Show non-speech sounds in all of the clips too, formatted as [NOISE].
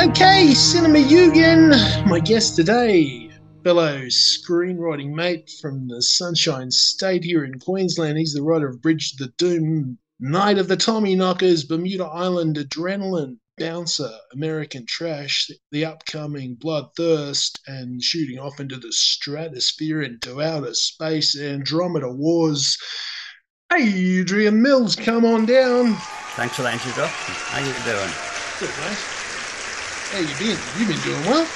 Okay, Cinema Yugen, my guest today, fellow screenwriting mate from the Sunshine State here in Queensland. He's the writer of Bridge the Doom, Night of the Tommy Knockers, Bermuda Island Adrenaline, Bouncer, American Trash, the upcoming Bloodthirst, and shooting off into the stratosphere into outer space, Andromeda Wars. Hey, Adrian Milnes, come on down. Thanks for that introduction. How you doing? Good, mate. How you been? You been doing well?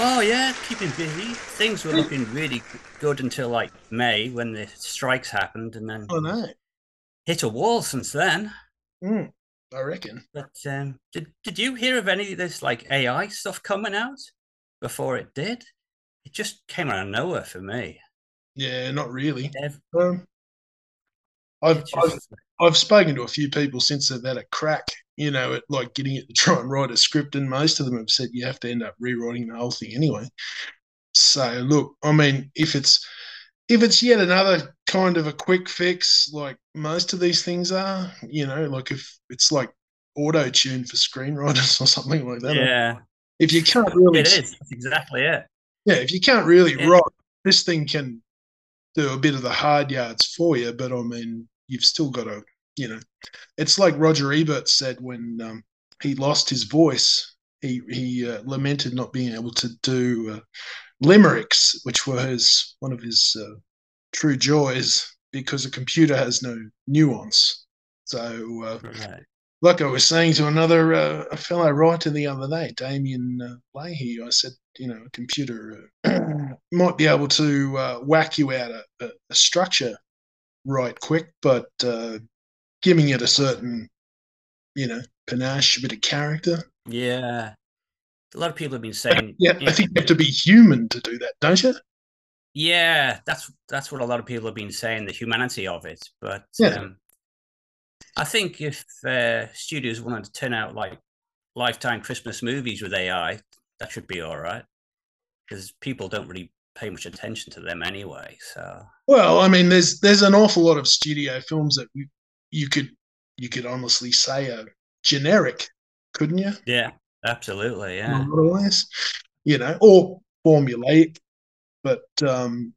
Oh yeah, keeping busy. Things were looking really good until like May when the strikes happened, and then Oh no. hit a wall since then. Mm, I reckon. But um, did did you hear of any of this like AI stuff coming out before it did? It just came out of nowhere for me. Yeah, not really. Um, I've, I've I've spoken to a few people since they've had a crack, you know, at like getting it to try and write a script, and most of them have said you have to end up rewriting the whole thing anyway. So look, I mean, if it's if it's yet another kind of a quick fix, like most of these things are, you know, like if it's like auto tune for screenwriters [LAUGHS] or something like that. yeah, If you can't really, it is. That's exactly it. yeah, if you can't really Yeah. write, this thing can do a bit of the hard yards for you. But I mean, you've still got to, you know, it's like Roger Ebert said when um, he lost his voice. He he uh, lamented not being able to do uh, limericks, which were his one of his uh, true joys, because a computer has no nuance. So, uh, Right. like I was saying to another uh, a fellow writer the other day, Damien uh, Leahy, I said, you know, a computer uh, [CLEARS THROAT] might be able to uh, whack you out a, a, a structure right quick, but uh, giving it a certain, you know, panache, a bit of character. Yeah. A lot of people have been saying. Yeah, I think you have to be human to do that, don't you? Yeah, that's that's what a lot of people have been saying, the humanity of it. But Yeah. um, I think if uh, studios wanted to turn out like lifetime Christmas movies with AI, that should be all right. Because people don't really pay much attention to them anyway. So Well, I mean, there's there's an awful lot of studio films that you, you could you could honestly say are generic, couldn't you? yeah, absolutely, yeah, a lot of ways, you know, or formulate, But um,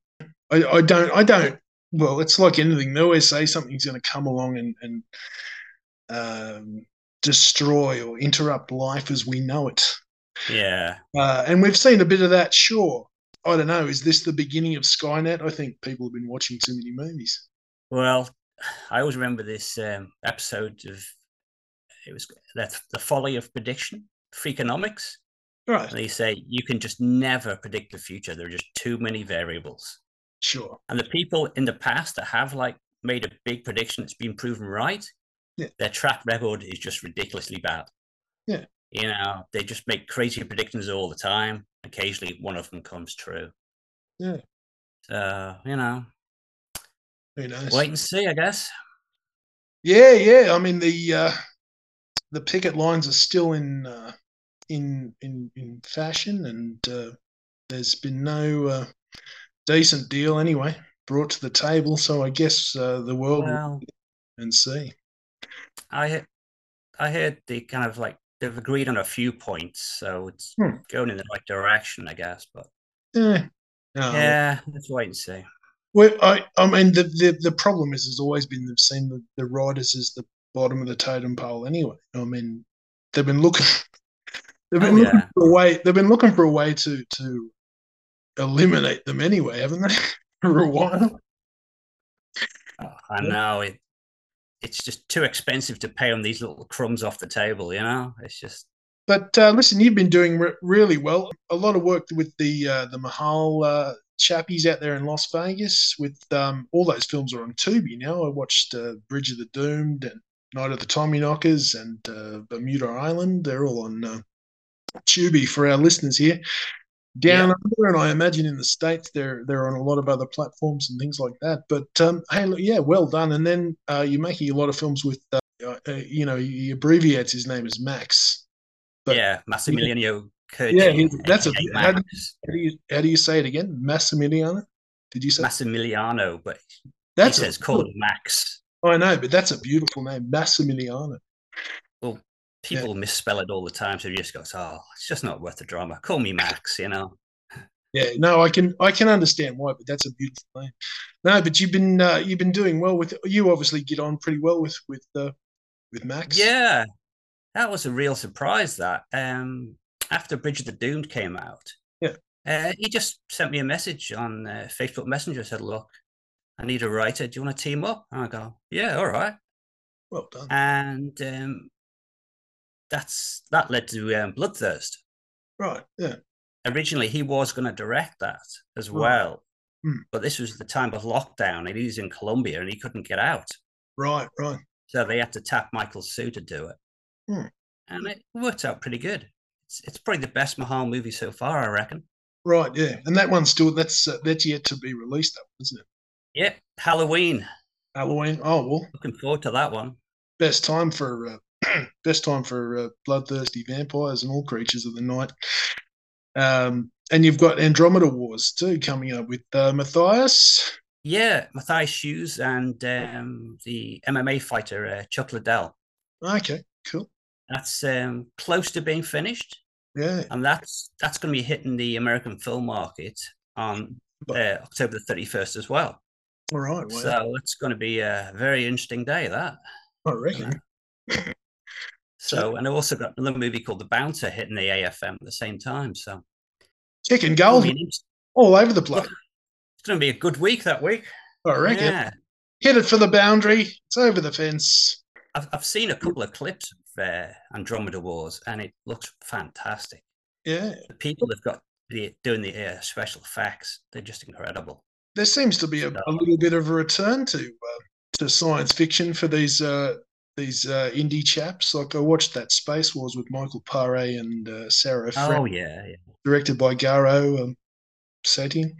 I, I don't, I don't. Well, it's like anything. They always say something's going to come along and, and um, destroy or interrupt life as we know it. yeah. Uh, and we've seen a bit of that. Sure, I don't know. Is this the beginning of Skynet? I think people have been watching too many movies. Well, I always remember this um, episode of it was that the folly of prediction, Freakonomics. Right. And they say you can just never predict the future. There are just too many variables. Sure. And the people in the past that have like made a big prediction that's been proven right, Yeah. their track record is just ridiculously bad. Yeah. You know, they just make crazy predictions all the time. Occasionally one of them comes true. Yeah. So, you know, Who knows? wait and see, I guess. Yeah, yeah. I mean the uh, the picket lines are still in uh, in in in fashion, and uh, there's been no uh, decent deal anyway brought to the table. So I guess uh, the world will and see. I I heard they kind of like they've agreed on a few points, so it's Hmm. going in the right direction, I guess. But Yeah. No, yeah, let's wait and see. Well, I, I mean, the, the, the problem is, has always been they've seen the, the riders as the bottom of the totem pole anyway. I mean, they've been looking, they've been Oh, looking yeah. for a way, they've been looking for a way to to eliminate them anyway, haven't they? [LAUGHS] for a while. Oh, I know it. It's just too expensive to pay on these little crumbs off the table. You know, it's just But uh, listen, you've been doing re- really well. A lot of work with the uh, the Mahal uh, chappies out there in Las Vegas. With um, all those films are on Tubi now. I watched uh, Bridge of the Doomed and Night of the Tommy Knockers and uh, Bermuda Island. They're all on uh, Tubi for our listeners here. Down Yeah. under, and I imagine in the states they're they're on a lot of other platforms and things like that. But um, hey, look, yeah, well done. And then uh, you're making a lot of films with, uh, uh, you know, he abbreviates his name as Max. But- yeah, Massimiliano Curti. Yeah, he- that's a- how do- Max. How do you how do you say it again? Massimiliano? Did you say Massimiliano, but that's he says call him Max. I know, but that's a beautiful name, Massimiliano. Well, people misspell it all the time, so he just goes, "Oh, it's just not worth the drama. Call me Max," you know. Yeah, no, I can I can understand why, but that's a beautiful name. No, but you've been uh, you've been doing well with you. Obviously, get on pretty well with with uh, with Max. Yeah, that was a real surprise. That um, after Bridge of the Doomed came out, Yeah. uh, he just sent me a message on uh, Facebook Messenger. Said, "Look, I need a writer. Do you want to team up?" And I go, "Yeah, all right." well done. And um, that's that led to um, Bloodthirst. Right, yeah, Originally, he was going to direct that as Right. well, Hmm. but this was the time of lockdown, and he was in Colombia, and he couldn't get out. right, right. So they had to tap Michael Su to do it. Hmm. And it worked out pretty good. It's, it's probably the best Mahal movie so far, I reckon. Right, yeah, and that one's still that's uh, that's yet to be released, one, isn't it? Yeah, Halloween. Halloween. Oh well, Looking forward to that one. best time for uh, [CLEARS THROAT] best time for uh, bloodthirsty vampires and all creatures of the night. Um, and you've got Andromeda Wars too coming up with uh, Matthias. Yeah, Matthias Hughes and um, the MMA fighter uh, Chuck Liddell. Okay, cool. That's um, close to being finished, Yeah, and that's that's going to be hitting the American film market on uh, October the thirty first as well. all right. Well, So it's going to be a very interesting day. That I reckon. So, and I've also got another movie called The Bouncer hitting the AFM at the same time. So Chicken it'll goals be an interest- all over the place. it's going to be a good week that week. I reckon. Yeah, Hit it for the boundary. It's over the fence. I've I've seen a couple of clips of uh, Andromeda Wars, and it looks fantastic. Yeah, The people have got the doing the uh, special effects; they're just incredible. there seems to be a, a little bit of a return to uh, to science fiction for these uh, these uh, indie chaps. Like I watched that Space Wars with Michael Paré and uh, Sarah Oh yeah, yeah. directed by Garo um, Setian.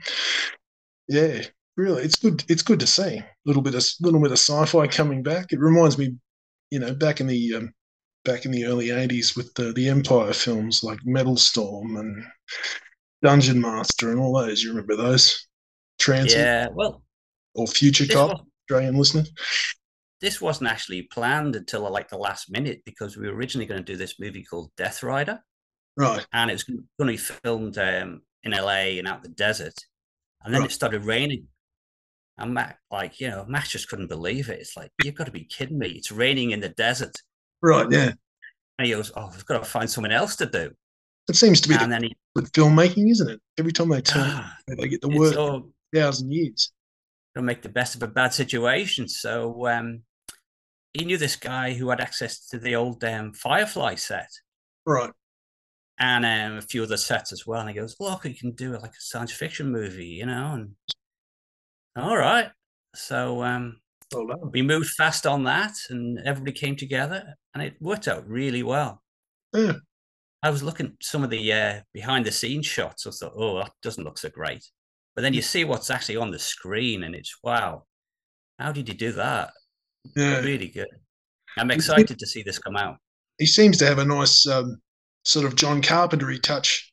Yeah, really, it's good. It's good to see a little bit of little bit of sci-fi coming back. It reminds me, you know, back in the um, back in the early '80s with the the Empire films like Metal Storm and Dungeon Master and all those. You remember those? Trancers yeah. Well, or Future Cop, Australian listeners. This wasn't actually planned until like the last minute because we were originally going to do this movie called Death Rider, Right, and it was going to be filmed um, in LA and out the desert, and then Right. it started raining. And Matt, like you know, Max just couldn't believe it. It's like you've got to be kidding me! It's raining in the desert, right, yeah. and he goes, "Oh, we've got to find someone else to do." It seems to be And the then he, with filmmaking, isn't it? Every time they turn, ah, they get the work all thousand years. to make the best of a bad situation. So um, he knew this guy who had access to the old um, Firefly set Right, and um, a few other sets as well. And he goes, "Look, you can do it like a science fiction movie, you know." And all right, so um, well we moved fast on that, and everybody came together, and it worked out really well. Yeah. I was looking at some of the uh, behind the scenes shots. I thought, oh, that doesn't look so great. But then you see what's actually on the screen, and it's wow. How did you do that? Yeah, Really good. I'm excited to see this come out. he seems to have a nice um, sort of John Carpentery touch,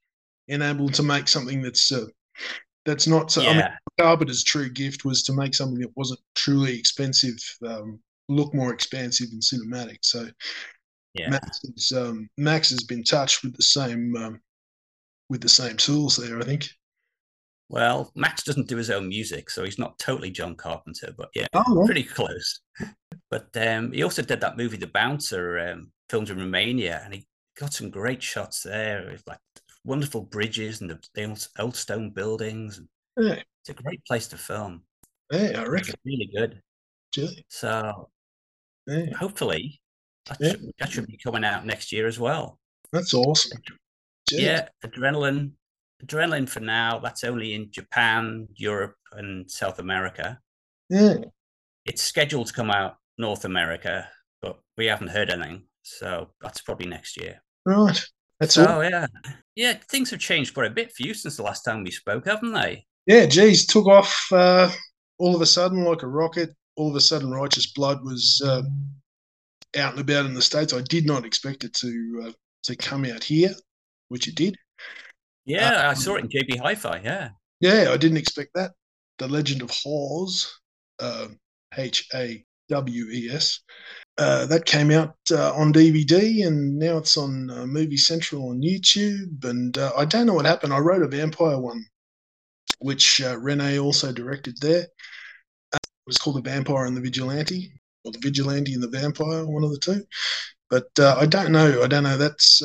and able to make something that's uh, that's not so. I mean, Carpenter's true gift was to make something that wasn't truly expensive um, look more expansive and cinematic. So yeah, Max, is, um, Max has been touched with the same um, with the same tools there. I think. Well, Max doesn't do his own music, so he's not totally John Carpenter, but yeah, Oh, pretty close. But um, he also did that movie, The Bouncer, um, filmed in Romania, and he got some great shots there, with, like wonderful bridges and the, the old, stone buildings. yeah, It's a great place to film. yeah, I It's reckon. really good. So Yeah, hopefully that, Yeah. should, that should be coming out next year as well. that's awesome. Gee, Yeah, adrenaline. Adrenaline for now. That's only in Japan, Europe, and South America. yeah, It's scheduled to come out North America, but we haven't heard anything. So that's probably next year. right. That's so all. yeah, yeah, things have changed quite a bit for you since the last time we spoke, haven't they? Yeah, geez, took off uh, all of a sudden like a rocket. All of a sudden, Righteous Blood was uh, out and about in the states. I did not expect it to uh, to come out here, which it did. Yeah, I saw it in JB Hi-Fi. Yeah, Yeah, I didn't expect that. The Legend of Hawes, uh, H A W E S. Uh, that came out uh, on DVD and now it's on uh, Movie Central on YouTube. And uh, I don't know what happened. I wrote a vampire one, which uh, Rene also directed there. Uh, it was called The Vampire and the Vigilante, or The Vigilante and the Vampire, one of the two. But I don't know. I don't know. That's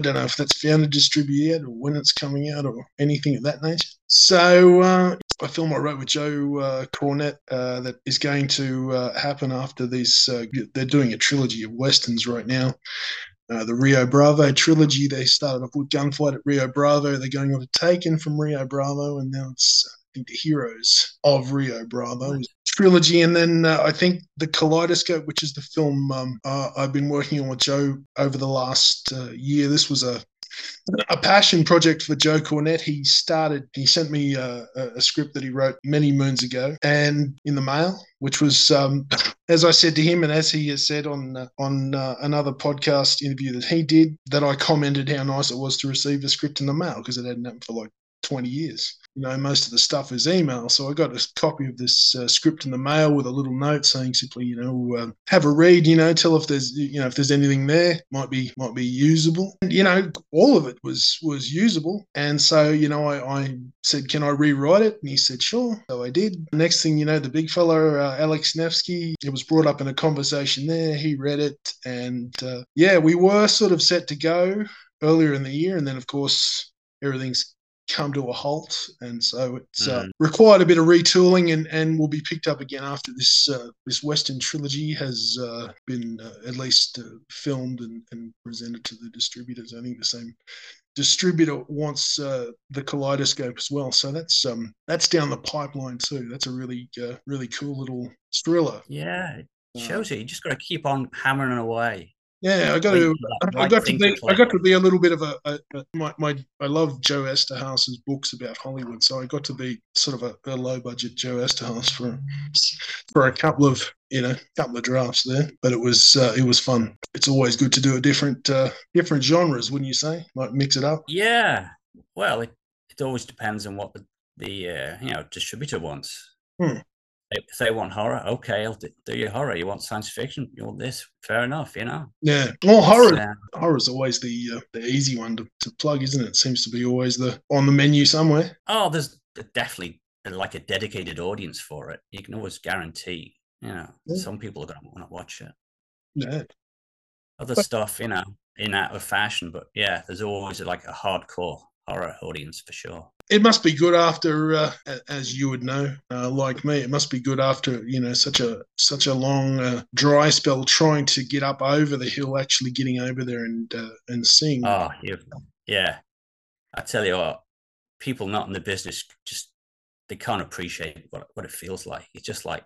I don't know if that's found a distributor or when it's coming out or anything of that nature. So uh, a film I wrote with Joe uh, Cornett uh, that is going to uh, happen after these. Uh, they're doing a trilogy of westerns right now. Uh, the Rio Bravo trilogy. They started off with Gunfight at Rio Bravo. They're going on to Taken from Rio Bravo, and now it's I think the Heroes of Rio Bravo trilogy, and then uh, I think the Kaleidoscope, which is the film um, uh, I've been working on with Joe over the last uh, year. This was a a passion project for Joe Cornett. He started. He sent me uh, a, a, script that he wrote many moons ago, and in the mail, which was, um, [COUGHS] as I said to him, and as he has said on uh, on uh, another podcast interview that he did, that I commented how nice it was to receive a script in the mail because it hadn't happened for like 20 years you know, most of the stuff is email. So I got a copy of this uh, script in the mail with a little note saying simply, you know, uh, have a read. You know, tell if there's, you know, if there's anything there might be might be usable. And, you know, all of it was was usable. And so, you know, I, I said, can I rewrite it? And he said, sure. So I did. Next thing you know, the big fellow uh, Alex Nevsky, it was brought up in a conversation there. He read it, and uh, yeah, we were sort of set to go earlier in the year, and then of course everything's come to a halt, and so it's uh, mm. required a bit of retooling, and, and will be picked up again after this uh, this Western trilogy has uh, been uh, at least uh, filmed and, and presented to the distributors. I think the same distributor wants uh, the kaleidoscope as well, so that's um that's down the pipeline too. That's a really really cool little thriller. Yeah, it shows you. You just got to keep on hammering away. Yeah, I got to. I got to be. I got to be a little bit of a, a, a, my, my. I love Joe Eszterhas's books about Hollywood, so I got to be sort of a, a low budget Joe Eszterhas for for a couple of you know couple of drafts there. But it was uh, it was fun. It's always good to do a different uh, different genres, wouldn't you say? Like mix it up. Yeah. Well, it it always depends on what the the uh, you know distributor wants. Hmm if they want horror, okay, I'll do your horror. You want science fiction, you want this, fair enough, you know. Yeah, well, horror uh, horror is always the uh, the easy one to, to plug, isn't it? Seems to be always the on the menu somewhere. Oh, there's definitely like a dedicated audience for it. You can always guarantee, you know, yeah. some people are going to want to watch it. Yeah. Other but, stuff, you know, in out of fashion, but yeah, there's always like a hardcore horror audience for sure it must be good after, uh, as you would know, uh, like me, it must be good after you know such a such a long uh, dry spell trying to get up over the hill, actually getting over there and uh, and seeing. Oh, yeah, yeah. I tell you what, people not in the business just they can't appreciate what what it feels like. It's just like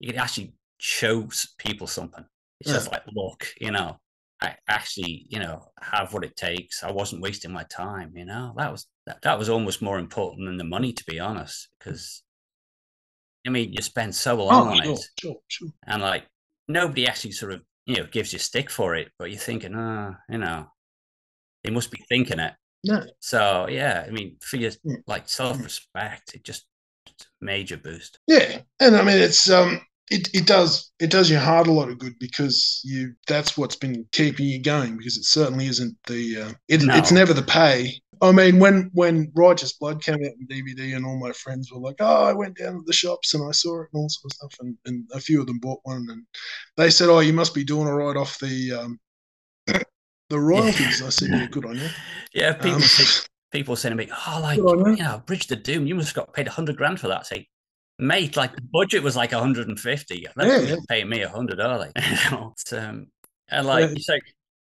you can actually show people something. It's yeah. just like look, you know. I actually, you know, have what it takes. I wasn't wasting my time, you know. That was that, that was almost more important than the money, to be honest. Because I mean, you spend so long oh, on sure, it, sure, sure. and like nobody actually sort of you know gives you stick for it, but you're thinking, ah, oh, you know, they must be thinking it. No. So yeah, I mean, for your mm. like self respect, it just major boost. Yeah, and I mean, it's um, it, it does it does your heart a lot of good because you that's what's been keeping you going because it certainly isn't the uh, it, no. it's never the pay I mean, when when Righteous Blood came out in DVD, and all my friends were like, "Oh, I went down to the shops and I saw it and all sorts of stuff," and, and a few of them bought one, and they said, "Oh, you must be doing all right off the um, [COUGHS] the royalties." Yeah. I said, "Yeah, good on you." [LAUGHS] Yeah, people um, [LAUGHS] people saying to me, "Oh, like you. know, Bridge the Doom, you must have got paid hundred grand for that." say, mate, like the budget was like 150. They yeah, yeah. paying me 100 early. [LAUGHS] um, and like yeah. you say,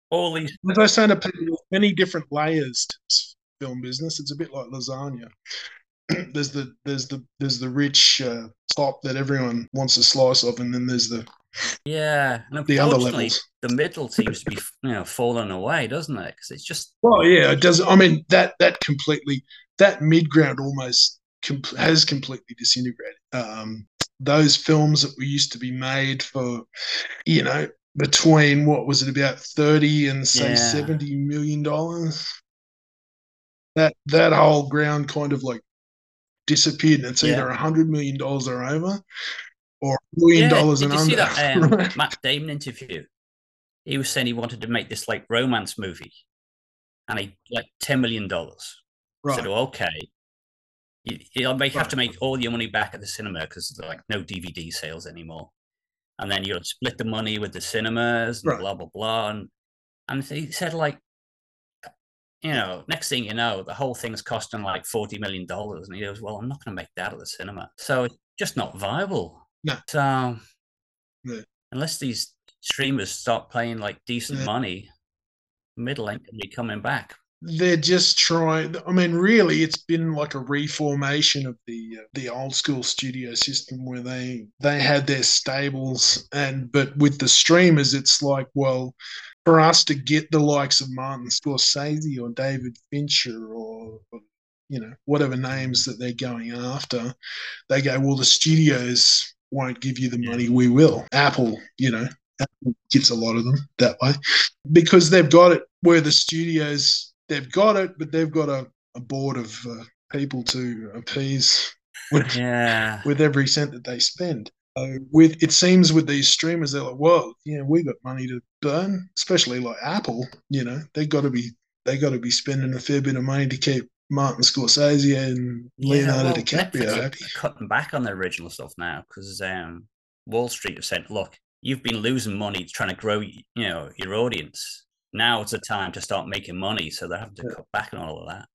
all these. As I to many different layers to film business. It's a bit like lasagna. [CLEARS THROAT] there's the there's the there's the rich uh, top that everyone wants a slice of, and then there's the yeah, and the other levels. The middle seems to be you know falling away, doesn't it? Because it's just well, yeah, it does. I mean that that completely that mid ground almost com- has completely disintegrated. Um, those films that were used to be made for, you know, between what was it about 30 and say yeah. 70 million dollars that that whole ground kind of like disappeared, and it's Yeah. either a hundred million dollars or over, or a million dollars did and you under. see that um. [LAUGHS] Matt Damon interview? He was saying he wanted to make this like romance movie, and he like ten million dollars. Right. Said, "Oh, okay, you, you'll make, have to make all your money back at the cinema because there's like no DVD sales anymore, and then you'll split the money with the cinemas and Right. blah blah blah." And and he said like, you know, next thing you know, the whole thing's costing like forty million dollars, and he goes, "Well, I'm not going to make that at the cinema, so it's just not viable." No. So No. unless these streamers start playing like decent Yeah. money, middle be coming back. They're just trying i mean really it's been like a reformation of the uh, the old school studio system where they they had their stables and but with the streamers it's like well for us to get the likes of martin scorsese or david fincher or you know whatever names that they're going after they go well the studios won't give you the money we will. Apple you know apple gives a lot of them that way because they've got it where the studios they've got it, but they've got a, a board of uh, people to appease with, [LAUGHS] Yeah. with every cent that they spend. So with it seems with these streamers, they're like, well, yeah, we got money to burn, especially like Apple. You know, they got to be they got to be spending a fair bit of money to keep Martin Scorsese and Leonardo well, DiCaprio happy. cutting back on their original stuff now because um, Wall Street have said, "Look, you've been losing money trying to grow, you know, your audience. Now it's the time to start making money." So they're having to Yeah. cut back on all of that.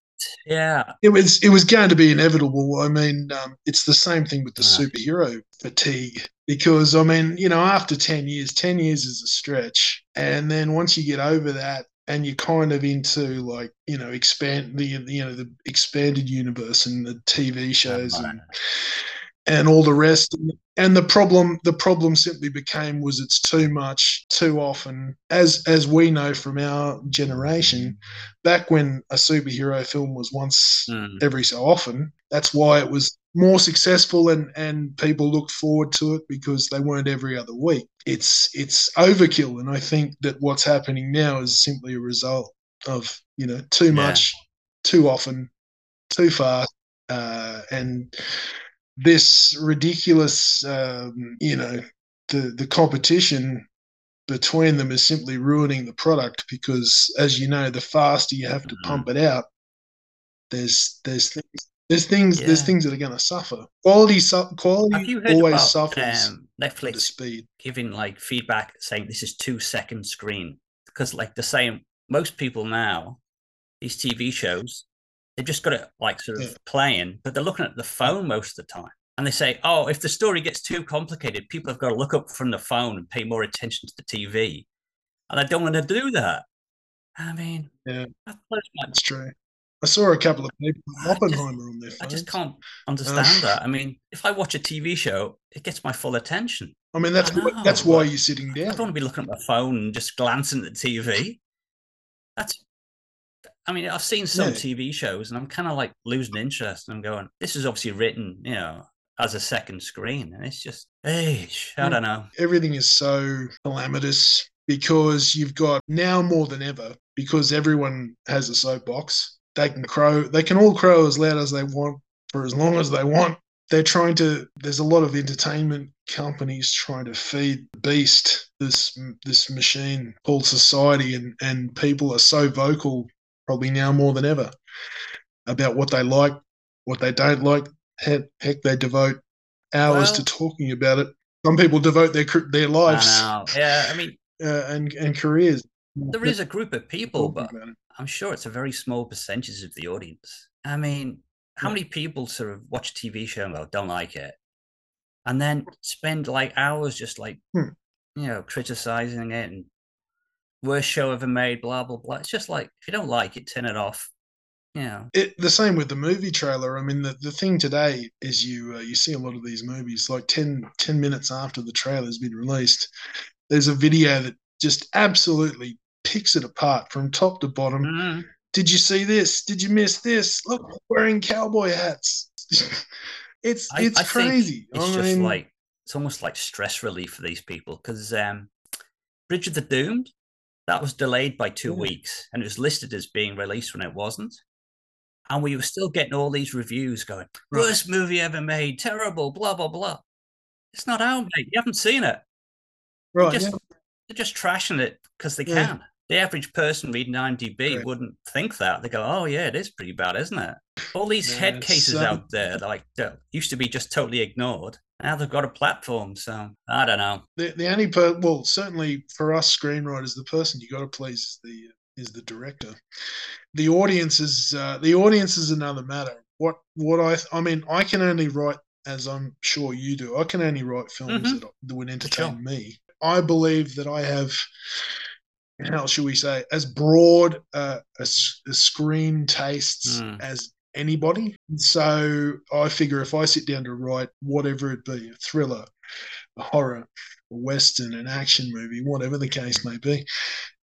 Yeah, It was it was going to be inevitable. I mean, um, it's the same thing with the Right. superhero fatigue because I mean, you know, after ten years, ten years is a stretch, and then once you get over that, and you're kind of into like you know expand the you know the expanded universe and the TV shows and and all the rest. And the problem, the problem simply became was it's too much, too often. As as we know from our generation, back when a superhero film was once Mm. every so often, that's why it was more successful and and people looked forward to it because they weren't every other week. It's it's overkill, and I think that what's happening now is simply a result of you know too Yeah. much, too often, too fast, uh, and this ridiculous, um, you know, the the competition between them is simply ruining the product because, as you know, the faster you have to Mhm. pump it out, there's there's things there's things there's things that are going to suffer. Quality su- quality always about suffers um, Netflix speed. giving like feedback saying this is two second screen because like the same most people now these tv shows they've just got it like sort of Yeah. playing but they're looking at the phone most of the time and they say oh if the story gets too complicated people have got to look up from the phone and pay more attention to the tv and i don't want to do that i mean Yeah. that blows my- That's true. I saw a couple of people I just- on their i just can't uh, understand that [LAUGHS] i mean if i watch a tv show it gets my full attention I mean, that's I why, that's why you're sitting there. I don't want to be looking at my phone and just glancing at the TV. That's, I mean, I've seen some Yeah. TV shows and I'm kind of like losing interest. And I'm going, this is obviously written, you know, as a second screen. And it's just, hey, I don't know. everything is so calamitous because you've got now more than ever because everyone has a soapbox they can crow they can all crow as loud as they want for as long as they want they're trying to there's a lot of entertainment companies trying to feed the beast this this machine called society and and people are so vocal probably now more than ever about what they like what they don't like heck, heck they devote hours to talking about it some people devote their their lives I. Yeah, I mean, [LAUGHS] uh, and and careers. there is a group of people, but. I'm sure it's a very small percentage of the audience. I mean, how Yeah. many people sort of watch a TV show and go, don't like it, and then spend like hours just like, Hmm. you know, criticizing it and worst show ever made, blah blah blah. It's just like if you don't like it, turn it off. Yeah. It, the same with the movie trailer. I mean, the, the thing today is you uh, you see a lot of these movies like 10, 10 minutes after the trailer's been released. There's a video that just absolutely picks it apart from top to bottom. Mhm. Did you see this? Did you miss this? Look, wearing cowboy hats. [LAUGHS] it's I- it's I crazy. it's I just like it's almost like stress relief for these people because um, Bridge of the Doomed that was delayed by two Yeah. weeks and it was listed as being released when it wasn't. and we were still getting all these reviews going, worst movie ever made, terrible, blah blah blah. It's not out, mate. You haven't seen it. Right. They're just, yeah. they're just trashing it because they Yeah. can. The average person reading IMDb Correct. wouldn't think that. They go, "Oh yeah, it is pretty bad, isn't it?" All these head cases um, out there, that, like used to be just totally ignored. Now they've got a platform, so I don't know. The, the only per well, certainly for us screenwriters, the person you got to please is the is the director. The audience is uh, the audience is another matter. What what I I mean, I can only write as I'm sure you do. I can only write films Mhm. that, that would entertain Sure. me. I believe that I have. How should we say? As broad uh, a, a screen tastes Mm. as anybody. So I figure if I sit down to write whatever it be, a thriller, a horror, a western, an action movie, whatever the case may be,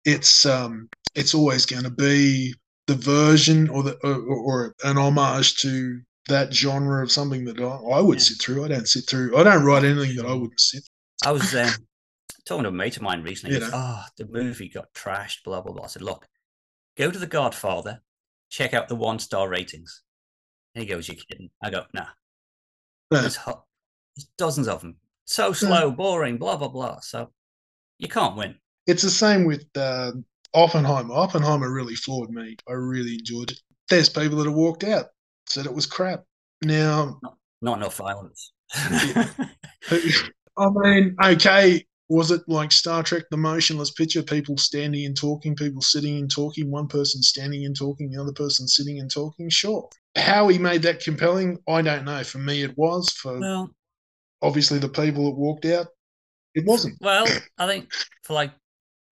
it's um it's always going to be the version or the or, or an homage to that genre of something that I, I would Yeah. sit through. I don't sit through. I don't write anything that I wouldn't sit. I was um, talking to a mate of mine recently. He goes, oh, the movie got trashed, blah, blah, blah. I said, look, go to The Godfather, check out the one star ratings. And he goes, You're kidding. I go, Nah, there's, ho- there's dozens of them. So slow, boring, blah, blah, blah. So you can't win. It's the same with uh, Oppenheimer. Oppenheimer really floored me. I really enjoyed it. There's people that have walked out, said it was crap. Now, Not enough violence. [LAUGHS] [LAUGHS] I mean, okay, was it like Star Trek: The Motionless Picture? People standing and talking, people sitting and talking, one person standing and talking, the other person sitting and talking. Sure. How he made that compelling, I don't know. For me, it was. For well, obviously the people that walked out, it wasn't. well, I think for like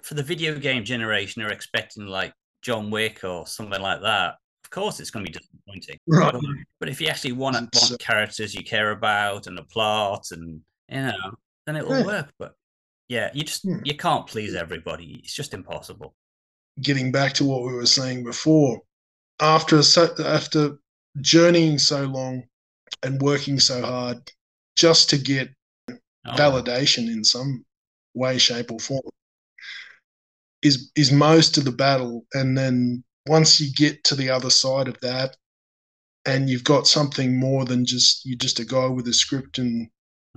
for the video game generation, they're expecting like John Wick or something like that. Of course, it's going to be disappointing. Right. But, but if you actually want want characters you care about and a plot, and you know, then it will Yeah. work. But yeah, you just Hmm. you can't please everybody. It's just impossible. Getting back to what we were saying before, after so, after journeying so long and working so hard just to get Oh, validation in some way, shape, or form is is most of the battle. And then once you get to the other side of that, and you've got something more than just you're just a guy with a script and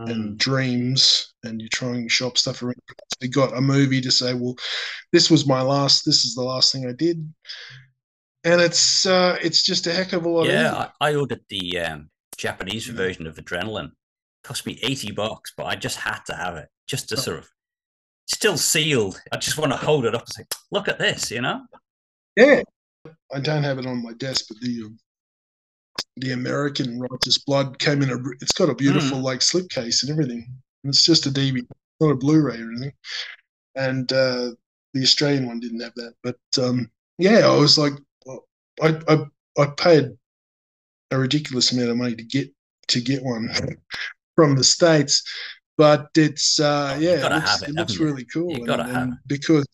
mm, and dreams, and you're trying to shop stuff around. You got a movie to say, well, this was my last. This is the last thing I did, and it's uh, it's just a heck of a lot. yeah. I, I ordered the um, Japanese Yeah. version of Adrenaline. Cost me eighty bucks, but I just had to have it just to Oh. sort of still sealed. I just want to hold it up and say, "Look at this," you know. Yeah, I don't have it on my desk, but the um, the American Righteous Blood came in a. It's got a beautiful like slipcase and everything. And it's just a DVD, not a Blu-ray or anything. And uh, the Australian one didn't have that, but um, yeah, I was like, well, I, I I paid a ridiculous amount of money to get to get one [LAUGHS] from the states. But it's uh, Oh, yeah, it looks, it, it looks really cool. You gotta have and because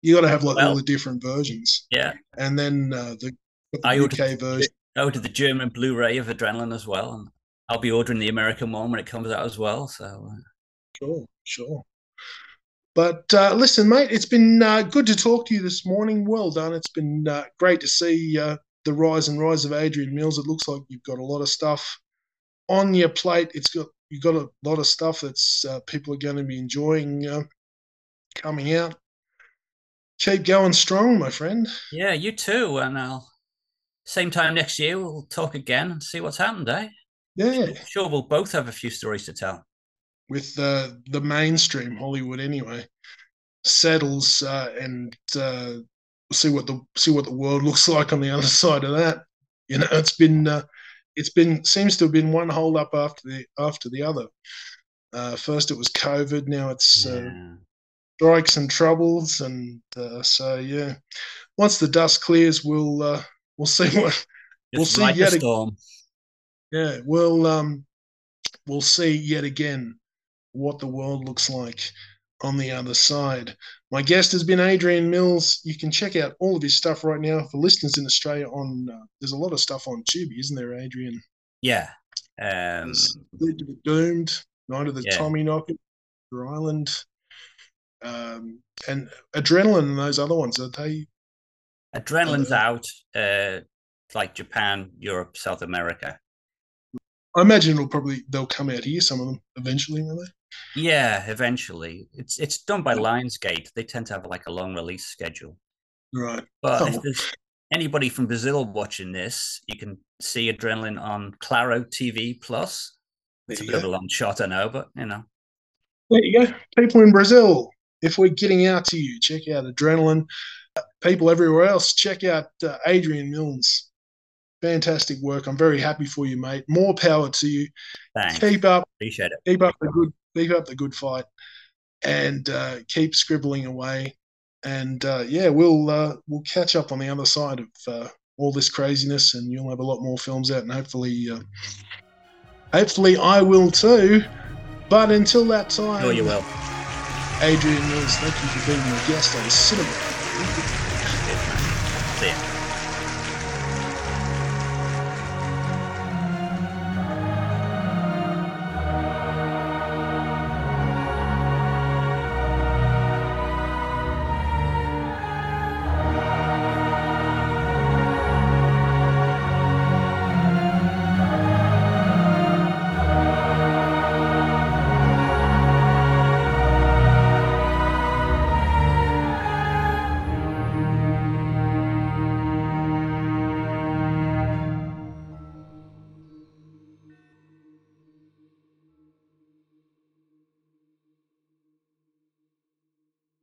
you got to have like all the different versions Yeah, and then uh, the, the UK version. I ordered the German Blu-ray of Adrenaline as well, and I'll be ordering the American one when it comes out as well. So uh, Sure, sure. But uh, listen, mate, it's been uh, good to talk to you this morning. Well done. It's been uh, great to see uh, the rise and rise of Adrian Milnes. It looks like you've got a lot of stuff on your plate. It's got you've got a lot of stuff that's uh, people are going to be enjoying uh, coming out. Keep going strong, my friend. yeah, you too, and I'll same time next year we'll talk again and see what's happened. Eh? Yeah, Sure, we'll both have a few stories to tell. with uh, the mainstream Hollywood anyway settles uh, and uh, see what the see what the world [LAUGHS] looks like on the other side of that. You know, it's been uh, it's been seems to have been one hold up after the after the other. Uh, first it was COVID, now it's uh, strikes and troubles, and uh, so yeah. Once the dust clears, we'll uh, we'll see what [LAUGHS] we'll see ride the yet ag- storm. yeah, we'll um, we'll see yet again what the world looks like on the other side. My guest has been Adrian Milnes. You can check out all of his stuff right now for listeners in Australia. On uh, there's a lot of stuff on Tubi, isn't there, Adrian? Yeah. Um, There's of the Doomed, Night of the Yeah. Tommy Knocker, Island, um, and Adrenaline, and those other ones. Are they? Adrenaline's Uh, out. Uh, like Japan, Europe, South America. I imagine it'll probably they'll come out here. Some of them eventually, will they? Yeah, eventually. It's it's done by Lionsgate. They tend to have like a long release schedule. Right. But Oh. if there's anybody from Brazil watching this, you can see Adrenaline on Claro TV Plus. It's a bit you of a long shot, I know, but you know. There you go. People in Brazil, if we're getting out to you, check out Adrenaline. People everywhere else, check out uh, Adrian Milnes. Fantastic work. I'm very happy for you, mate. More power to you. Thanks. Keep up, Appreciate it. keep up the good, keep up the good fight, and uh, keep scribbling away. And uh, yeah, we'll uh, we'll catch up on the other side of uh, all this craziness, and you'll have a lot more films out, and hopefully, uh, hopefully, I will too. But until that time, Sure you will. Adrian Milnes, thank you for being my guest on the Cinema. Ya.